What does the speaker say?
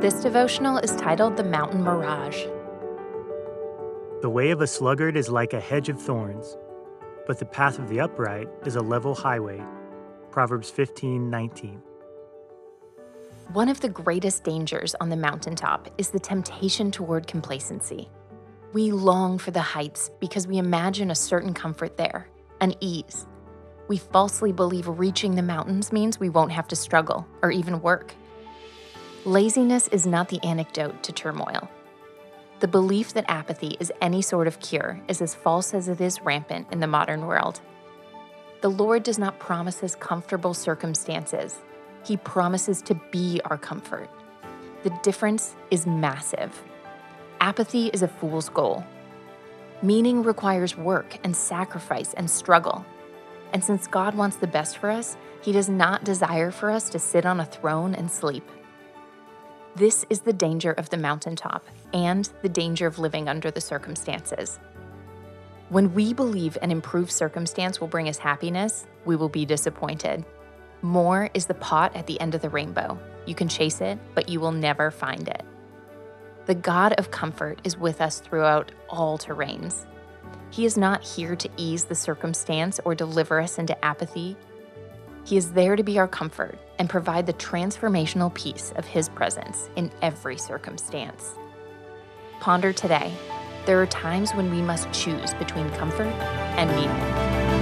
This devotional is titled The Mountain Mirage. The way of a sluggard is like a hedge of thorns, but the path of the upright is a level highway. Proverbs 15:19. One of the greatest dangers on the mountaintop is the temptation toward complacency. We long for the heights because we imagine a certain comfort there, an ease. We falsely believe reaching the mountains means we won't have to struggle or even work. Laziness is not the antidote to turmoil. The belief that apathy is any sort of cure is as false as it is rampant in the modern world. The Lord does not promise us comfortable circumstances, He promises to be our comfort. The difference is massive. Apathy is a fool's goal. Meaning requires work and sacrifice and struggle. And since God wants the best for us, He does not desire for us to sit on a throne and sleep. This is the danger of the mountaintop and the danger of living under the circumstances. When we believe an improved circumstance will bring us happiness, we will be disappointed. More is the pot at the end of the rainbow. You can chase it, but you will never find it. The God of comfort is with us throughout all terrains. He is not here to ease the circumstance or deliver us into apathy. He is there to be our comfort and provide the transformational peace of His presence in every circumstance. Ponder today there are times when we must choose between comfort and meaning.